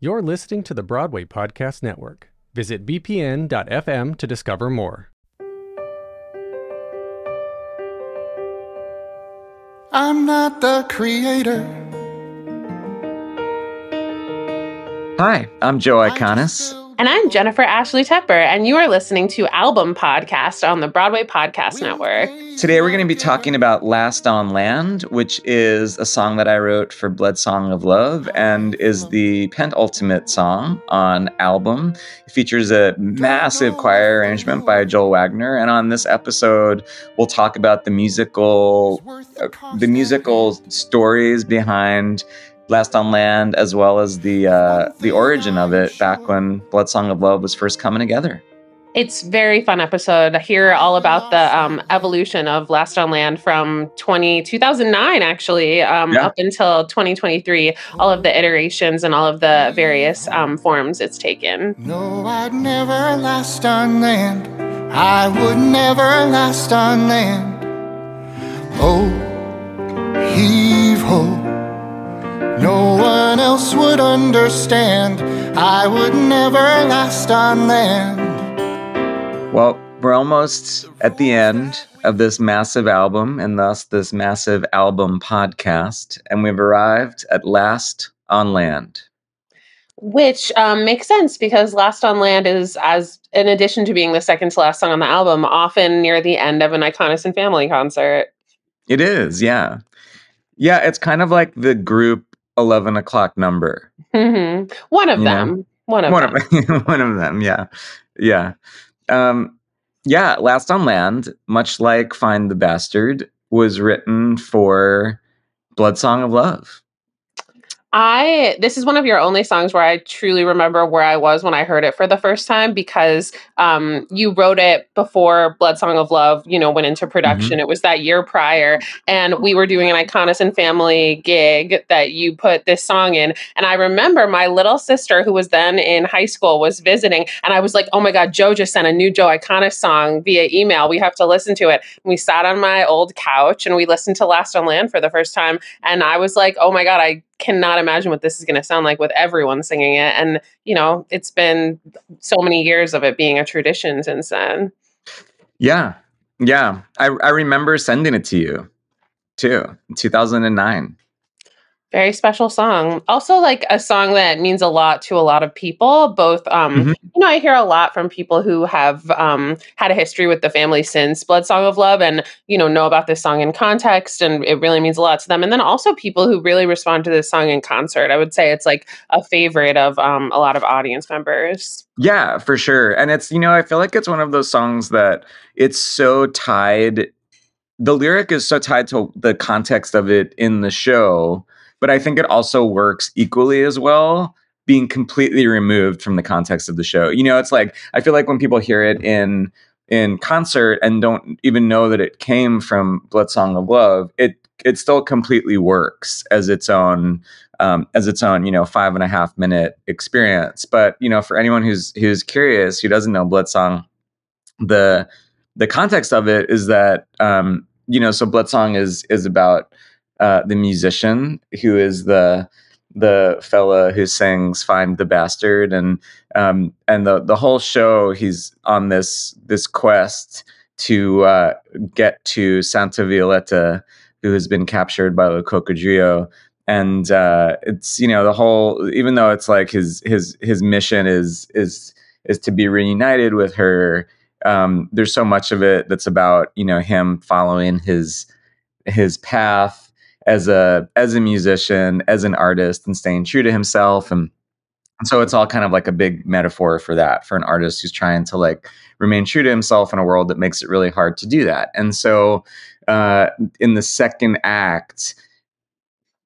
You're listening to the Broadway Podcast Network. Visit bpn.fm to discover more. I'm not the creator. Hi, I'm Joe Iconis. And I'm Jennifer Ashley Tepper, and you are listening to Album Podcast on the Broadway Podcast Network. Today we're going to be talking about Last on Land, which is a song that I wrote for Blood Song of Love and is the penultimate song on album. It features a massive choir arrangement by Joel Waggoner, and on this episode we'll talk about the musical uh, the musical stories behind Last on Land, as well as the uh, the origin of it back when Blood Song of Love was first coming together. It's very fun episode. I hear all about the um, evolution of Last on Land from 20, 2009, actually, um, yeah. up until 2023, all of the iterations and all of the various um, forms it's taken. No, I'd never last on land. I would never last on land. Oh, No one else would understand. I would never last on land. Well, we're almost at the end of this massive album and thus this massive album podcast. And we've arrived at Last on Land. Which um, makes sense because Last on Land is, as in addition to being the second to last song on the album, often near the end of an Iconis and Family concert. It is, yeah. Yeah, it's kind of like the group 11 o'clock number. Mm-hmm. One of you them. Know? One of one them. Of, one of them. Yeah. Yeah. Um, yeah. Last on Land, much like Find the Bastard, was written for Blood Song of Love. I this is one of your only songs where I truly remember where I was when I heard it for the first time because um, you wrote it before Blood Song of Love, you know, went into production. Mm-hmm. It was that year prior, and we were doing an Iconis and Family gig that you put this song in. And I remember my little sister, who was then in high school, was visiting, and I was like, "Oh my God, Joe just sent a new Joe Iconis song via email. We have to listen to it." And we sat on my old couch and we listened to Last on Land for the first time, and I was like, "Oh my God, I." cannot imagine what this is going to sound like with everyone singing it. And, you know, it's been so many years of it being a tradition since then. Yeah. Yeah. I, I remember sending it to you too, 2009 very special song. Also like a song that means a lot to a lot of people both um mm-hmm. you know i hear a lot from people who have um had a history with the family since blood song of love and you know know about this song in context and it really means a lot to them. And then also people who really respond to this song in concert. I would say it's like a favorite of um a lot of audience members. Yeah for sure. And it's you know i feel like it's one of those songs that it's so tied the lyric is so tied to the context of it in the show but I think it also works equally as well being completely removed from the context of the show. You know, it's like I feel like when people hear it in in concert and don't even know that it came from Blood Song of Love, it it still completely works as its own um, as its own you know five and a half minute experience. But you know, for anyone who's who's curious who doesn't know Blood Song, the the context of it is that um, you know so Blood Song is is about uh, the musician who is the the fella who sings "Find the Bastard" and um, and the the whole show he's on this this quest to uh, get to Santa Violetta, who has been captured by the Cocodrillo. And uh, it's you know the whole even though it's like his his his mission is is is to be reunited with her. Um, there's so much of it that's about you know him following his his path as a as a musician, as an artist, and staying true to himself. And, and so it's all kind of like a big metaphor for that, for an artist who's trying to like remain true to himself in a world that makes it really hard to do that. And so uh, in the second act,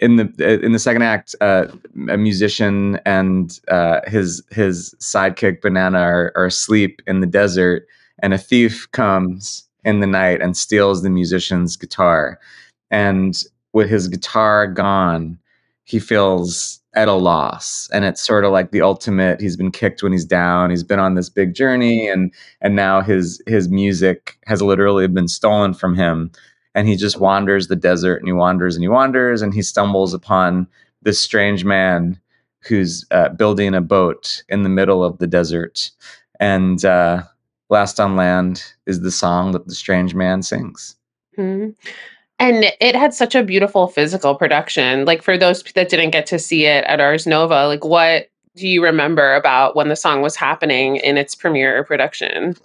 in the in the second act, uh, a musician and uh, his his sidekick Banana are, are asleep in the desert, and a thief comes in the night and steals the musician's guitar. And with his guitar gone, he feels at a loss and it's sort of like the ultimate he's been kicked when he's down he's been on this big journey and and now his his music has literally been stolen from him and he just wanders the desert and he wanders and he wanders and he stumbles upon this strange man who's uh, building a boat in the middle of the desert. And uh, Last on Land is the song that the strange man sings. Mm-hmm. And it had such a beautiful physical production. Like for those that didn't get to see it at Ars Nova, like what do you remember about when the song was happening in its premiere production?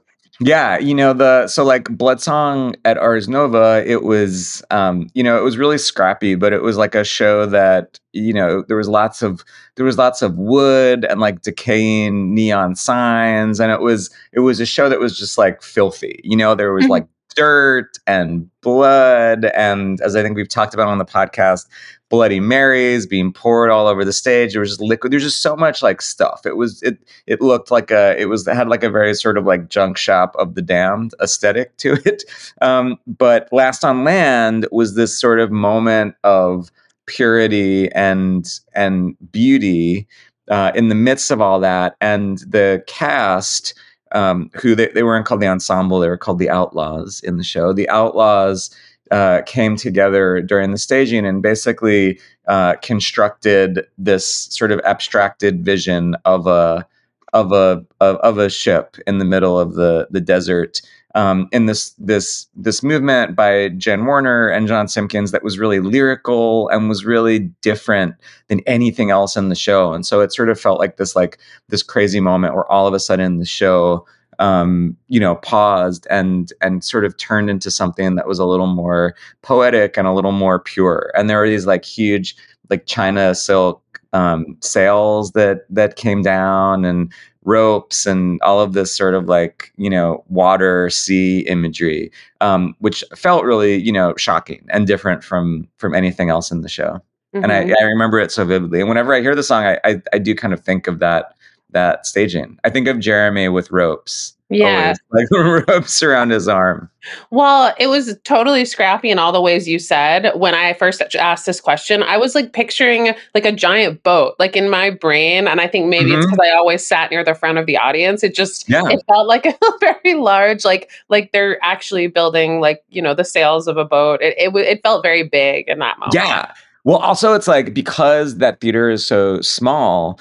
Yeah, you know the so like Blood Song at Ars Nova, it was um, you know, it was really scrappy, but it was like a show that, you know, there was lots of there was lots of wood and like decaying neon signs and it was it was a show that was just like filthy. You know, there was mm-hmm. like dirt and blood and as I think we've talked about on the podcast, Bloody Marys being poured all over the stage. There was just liquid. There's just so much like stuff. It was it it looked like a it was it had like a very sort of like junk shop of the damned aesthetic to it. Um, but Last on Land was this sort of moment of purity and and beauty uh, in the midst of all that, and the cast. Um, who they, they weren't called the ensemble, they were called the Outlaws in the show. The Outlaws uh, came together during the staging and basically uh, constructed this sort of abstracted vision of a of a of, of a ship in the middle of the the desert. Um, in this this this movement by Jen Werner and John Simpkins that was really lyrical and was really different than anything else in the show, and so it sort of felt like this like this crazy moment where all of a sudden the show um, you know, paused and and sort of turned into something that was a little more poetic and a little more pure. And there were these like huge like China silk um, sails that that came down and ropes and all of this sort of like you know water sea imagery um, which felt really you know shocking and different from from anything else in the show mm-hmm. and I, mm-hmm. I remember it so vividly and whenever i hear the song I, I, I do kind of think of that that staging. I think of Jeremy with ropes. Yeah. Always, like ropes around his arm. Well, it was totally scrappy in all the ways you said. When I first asked this question, I was like picturing like a giant boat, like in my brain. And I think maybe mm-hmm. it's because I always sat near the front of the audience. It just yeah. it felt like a very large, like like they're actually building like, you know, the sails of a boat. It it, it felt very big in that moment. Yeah. Well, also it's like because that theater is so small,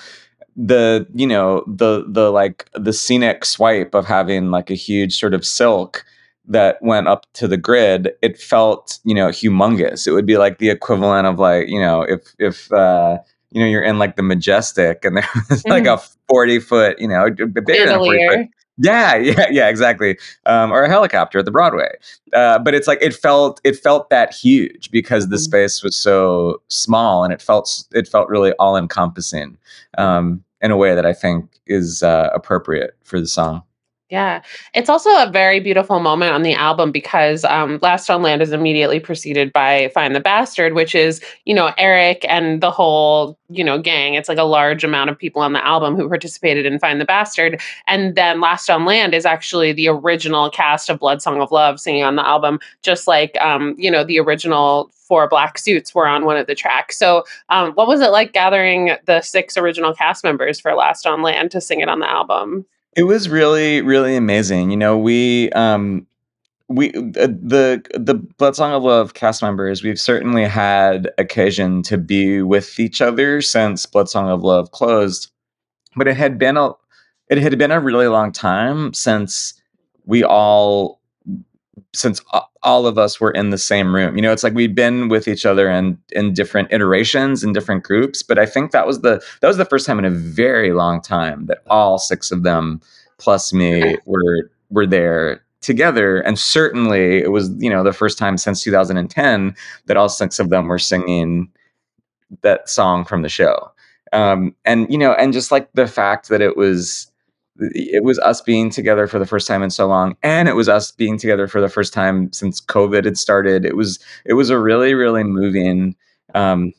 the you know the the like the scenic swipe of having like a huge sort of silk that went up to the grid it felt you know humongous it would be like the equivalent of like you know if if uh you know you're in like the majestic and there's like mm-hmm. a 40 foot you know bigger than 40 foot yeah, yeah, yeah, exactly. Um, or a helicopter at the Broadway. Uh, but it's like it felt it felt that huge because the mm-hmm. space was so small and it felt it felt really all encompassing. Um, in a way that I think is uh, appropriate for the song. Yeah. It's also a very beautiful moment on the album because um, Last on Land is immediately preceded by Find the Bastard, which is, you know, Eric and the whole, you know, gang. It's like a large amount of people on the album who participated in Find the Bastard. And then Last on Land is actually the original cast of Blood Song of Love singing on the album, just like, um, you know, the original four black suits were on one of the tracks. So, um, what was it like gathering the six original cast members for Last on Land to sing it on the album? It was really, really amazing. You know, we um, we the the Blood Song of Love cast members. We've certainly had occasion to be with each other since Blood Song of Love closed, but it had been a it had been a really long time since we all since all of us were in the same room. You know, it's like we'd been with each other and in different iterations in different groups, but I think that was the that was the first time in a very long time that all six of them plus me were were there together and certainly it was, you know, the first time since 2010 that all six of them were singing that song from the show. Um and you know, and just like the fact that it was it was us being together for the first time in so long and it was us being together for the first time since covid had started it was it was a really really moving um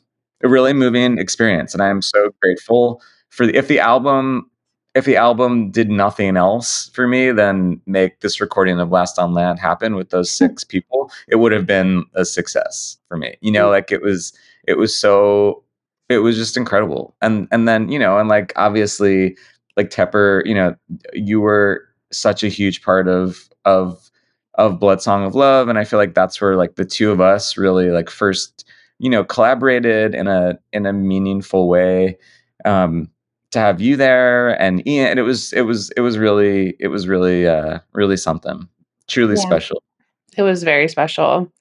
a really moving experience and i'm so grateful for the, if the album if the album did nothing else for me then make this recording of last on land happen with those hmm. six people it would have been a success for me you know hmm. like it was it was so it was just incredible and and then you know and like obviously like Tepper, you know, you were such a huge part of of of Blood Song of Love, and I feel like that's where like the two of us really like first, you know, collaborated in a in a meaningful way. um, to have you there and Ian. And it was it was it was really it was really uh, really something truly Yeah. special. It was very special.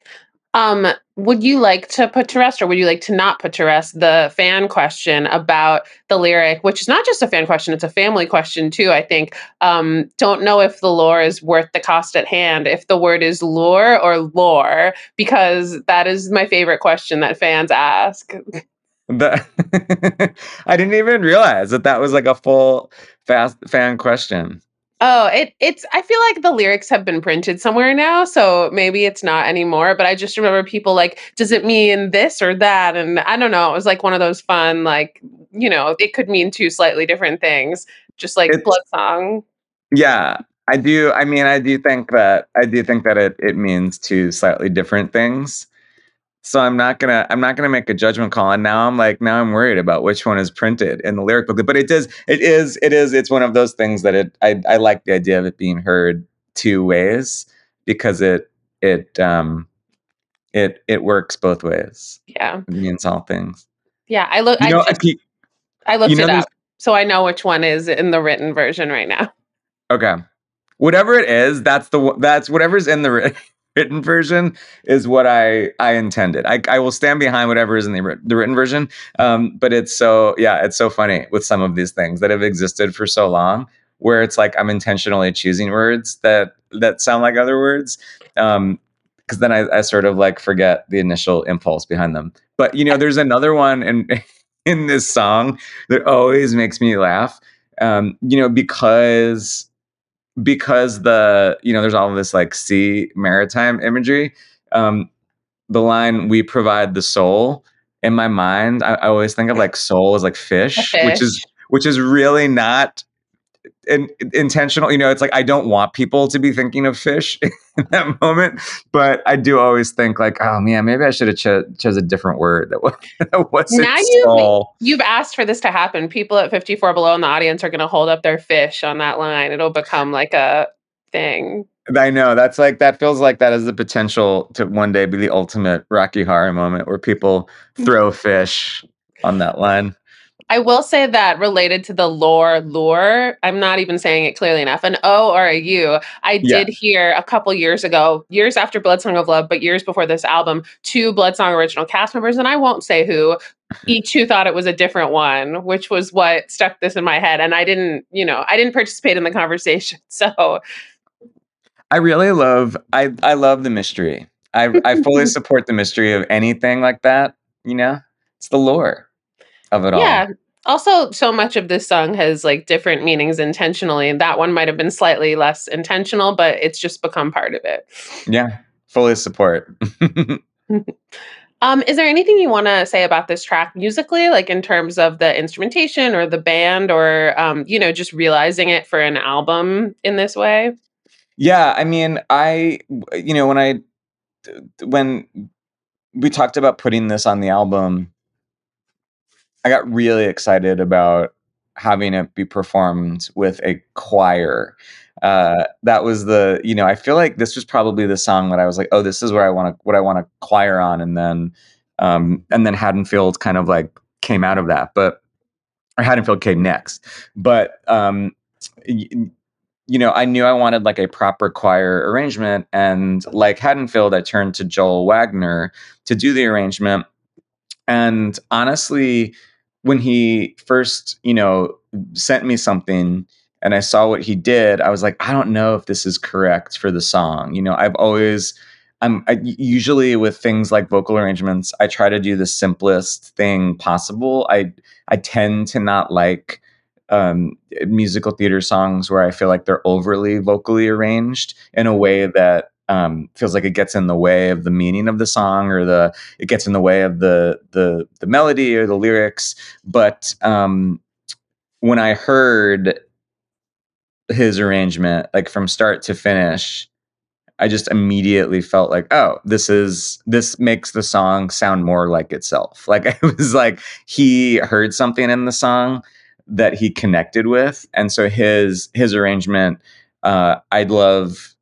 Um, would you like to put to rest or would you like to not put to rest the fan question about the lyric, which is not just a fan question, it's a family question too, I think. Um, don't know if the lore is worth the cost at hand, if the word is lore or lore, because that is my favorite question that fans ask. I didn't even realize that that was like a full fast fan question. Oh, it it's I feel like the lyrics have been printed somewhere now, so maybe it's not anymore, but I just remember people like, does it mean this or that? And I don't know, it was like one of those fun like, you know, it could mean two slightly different things, just like It's- blood song. Yeah, I do. I mean, I do think that I do think that it it means two slightly different things. So I'm not gonna I'm not gonna make a judgment call. And now I'm like now I'm worried about which one is printed in the lyric booklet. But it does it is it is it's one of those things that it I I like the idea of it being heard two ways because it it um it it works both ways. Yeah. It means all things. Yeah, I look You I know, I keep- I looked you know it up. So I know which one is in the written version right now. Okay. Whatever it is, that's the one- that's whatever's in the writ- written version is what I I intended. I I will stand behind whatever is in the the written version. Um, but it's so yeah, it's so funny with some of these things that have existed for so long, where it's like I'm intentionally choosing words that that sound like other words. Um, because then I, I sort of like forget the initial impulse behind them. But you know, there's another one in in this song that always makes me laugh. Um, you know, because because the you know there's all of this like sea maritime imagery um the line we provide the soul in my mind i, I always think of like soul as like fish, A which is which is really not in, intentional you know it's like i don't want people to be thinking of fish in that moment but i do always think like oh man maybe i should have cho- chose a different word that, was, that wasn't Now you- soul You've asked for this to happen. People at 54 below in the audience are going to hold up their fish on that line. It'll become like a thing. I know that's like that feels like that has the potential to one day be the ultimate Rocky Horror moment where people mm. throw fish on that line. I will say that related to the lore lure, I'm not even saying it clearly enough. An O or a U. I Yeah. did hear a couple years ago, years after Blood Song of Love, but years before this album, two Blood Song original cast members, and I won't say who, each who thought it was a different one, which was what stuck this in my head. And I didn't, you know, I didn't participate in the conversation. So I really love I I love the mystery. I I fully support the mystery of anything like that. You know, it's the lore of it all. yeah. Also, so much of this song has like different meanings intentionally. That one might have been slightly less intentional, but it's just become part of it. yeah, fully support. Um, is there anything you want to say about this track musically, like in terms of the instrumentation or the band, or um, you know, just realizing it for an album in this way? Yeah, I mean, I you know when I when we talked about putting this on the album, I got really excited about having it be performed with a choir. Uh, that was the you know I feel like this was probably the song that I was like, oh, this is where I want to what I want to choir on, and then um, and then Haddonfield kind of like came out of that, but or Haddonfield came next, but um, y- you know, I knew I wanted like a proper choir arrangement. And like Haddonfield, I turned to Joel Waggoner to do the arrangement. And honestly, when he first, you know, sent me something and I saw what he did, I was like, I don't know if this is correct for the song. You know, I've always, I'm I, usually with things like vocal arrangements, I try to do the simplest thing possible. I I tend to not like um, musical theater songs where I feel like they're overly vocally arranged in a way that um, feels like it gets in the way of the meaning of the song or the it gets in the way of the the the melody or the lyrics. But um, when I heard his arrangement, like from start to finish, I just immediately felt like, oh, this is this makes the song sound more like itself. Like it was like he heard something in the song that he connected with, and so his his arrangement, uh, I love,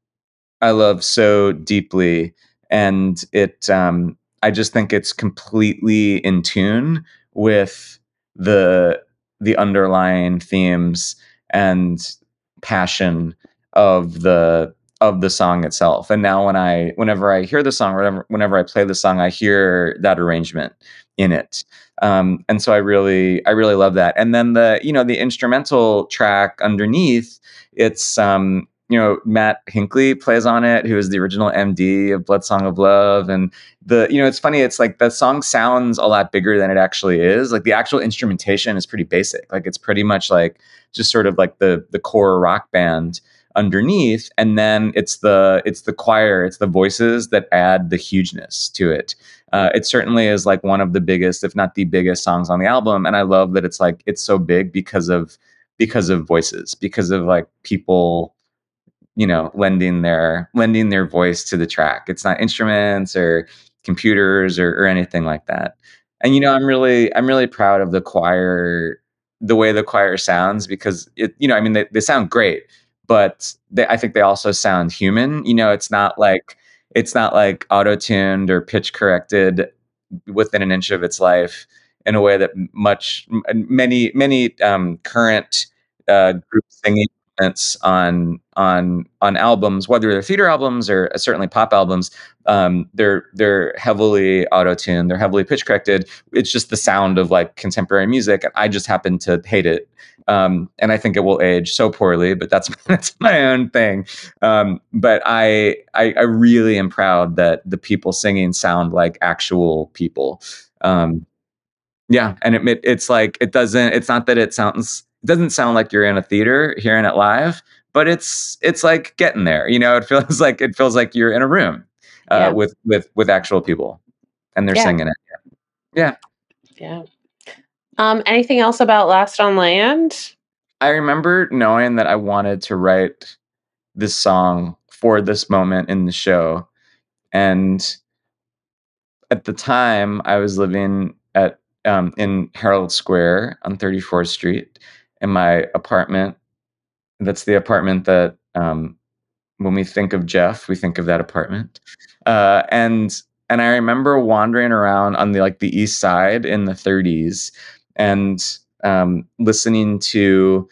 I love so deeply, and it, um, I just think it's completely in tune with the the underlying themes and passion of the of the song itself. And now when I whenever I hear the song, whenever whenever I play the song, I hear that arrangement in it. Um, and so I really I really love that. And then the you know the instrumental track underneath, it's um, you know Matt Hinkley plays on it, who is the original MD of Blood Song of Love, and the you know it's funny. It's like the song sounds a lot bigger than it actually is. Like the actual instrumentation is pretty basic. Like it's pretty much like just sort of like the the core rock band underneath and then it's the it's the choir it's the voices that add the hugeness to it uh, it certainly is like one of the biggest if not the biggest songs on the album and i love that it's like it's so big because of because of voices because of like people you know lending their lending their voice to the track it's not instruments or computers or, or anything like that and you know i'm really i'm really proud of the choir the way the choir sounds because it you know i mean they, they sound great but they, I think they also sound human. You know, it's not like it's not like auto tuned or pitch corrected within an inch of its life in a way that much many many um, current uh, group singing on on on albums, whether they're theater albums or uh, certainly pop albums, um, they're they're heavily auto tuned, they're heavily pitch corrected. It's just the sound of like contemporary music. And I just happen to hate it, um, and I think it will age so poorly. But that's that's my own thing. Um, but I, I, I really am proud that the people singing sound like actual people. Um, yeah, and it, it's like it doesn't. It's not that it sounds it doesn't sound like you're in a theater hearing it live, but it's it's like getting there. You know, it feels like it feels like you're in a room uh, yeah. with with with actual people, and they're yeah. singing it. Yeah. Yeah. Um, anything else about Last on Land? I remember knowing that I wanted to write this song for this moment in the show. And at the time, I was living at um, in Herald Square on 34th Street, in my apartment. That's the apartment that um, when we think of Jeff, we think of that apartment. Uh, and and I remember wandering around on the like the east side in the 30s and um, listening to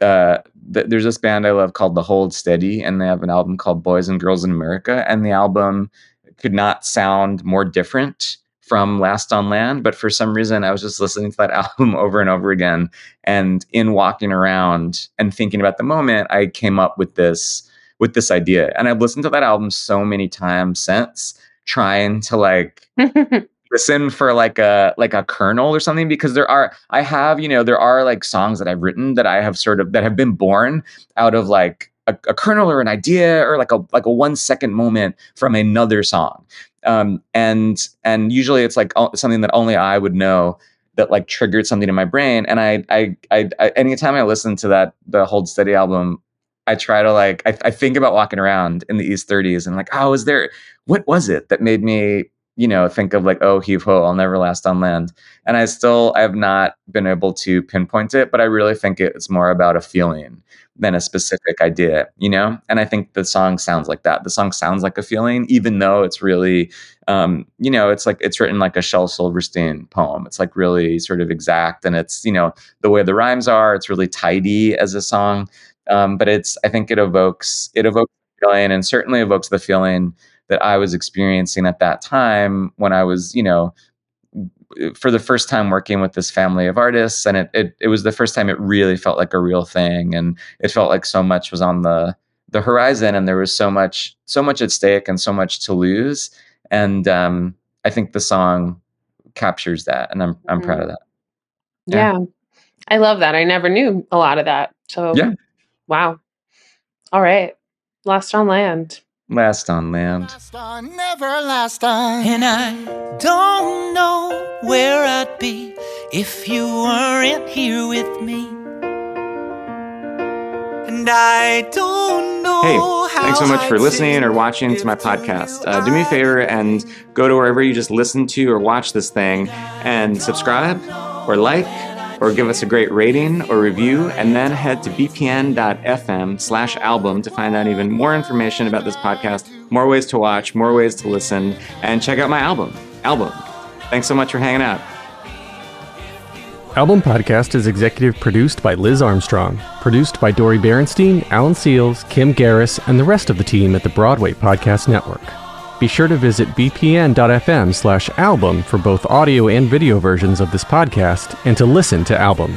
uh, th- there's this band I love called The Hold Steady, and they have an album called Boys and Girls in America, and the album could not sound more different from Last on Land, but for some reason I was just listening to that album over and over again. And in walking around and thinking about the moment, I came up with this with this idea. And I've listened to that album so many times since, trying to like listen for like a like a kernel or something because there are I have, you know, there are like songs that I've written that I have sort of that have been born out of like a, a kernel or an idea or like a like a one second moment from another song um, and and usually it's like something that only I would know that like triggered something in my brain. And I, I, I, I anytime I listen to that the Hold Steady album, I try to like I, I think about walking around in the East 30s and like, oh, was there what was it that made me you know think of like oh heave ho I'll never last on land. And I still I have not been able to pinpoint it, but I really think it's more about a feeling than a specific idea, you know? And I think the song sounds like that. The song sounds like a feeling, even though it's really, um, you know, it's like it's written like a Shel Silverstein poem. It's like really sort of exact and it's, you know, the way the rhymes are, it's really tidy as a song. Um, but it's, I think it evokes, it evokes feeling and certainly evokes the feeling that I was experiencing at that time when I was, you know, for the first time working with this family of artists and it, it it was the first time it really felt like a real thing and it felt like so much was on the the horizon and there was so much so much at stake and so much to lose and um, I think the song captures that and I'm I'm proud of that. Yeah. yeah. I love that. I never knew a lot of that. So Yeah. Wow. All right. Lost on land. Last on land. Last on, never last on. And I don't know where I'd be if you weren't here with me. And I don't know. Hey, thanks so much for listening or watching to my podcast. Uh, do me a favor and go to wherever you just listen to or watch this thing and subscribe or like or give us a great rating or review, and then head to bpn.fm slash album to find out even more information about this podcast, more ways to watch, more ways to listen, and check out my album, Album. Thanks so much for hanging out. Album Podcast is executive produced by Liz Armstrong, produced by Dori Berinstein, Alan Seales, Kim Garris, and the rest of the team at the Broadway Podcast Network. Be sure to visit bpn.fm slash album for both audio and video versions of this podcast and to listen to Album.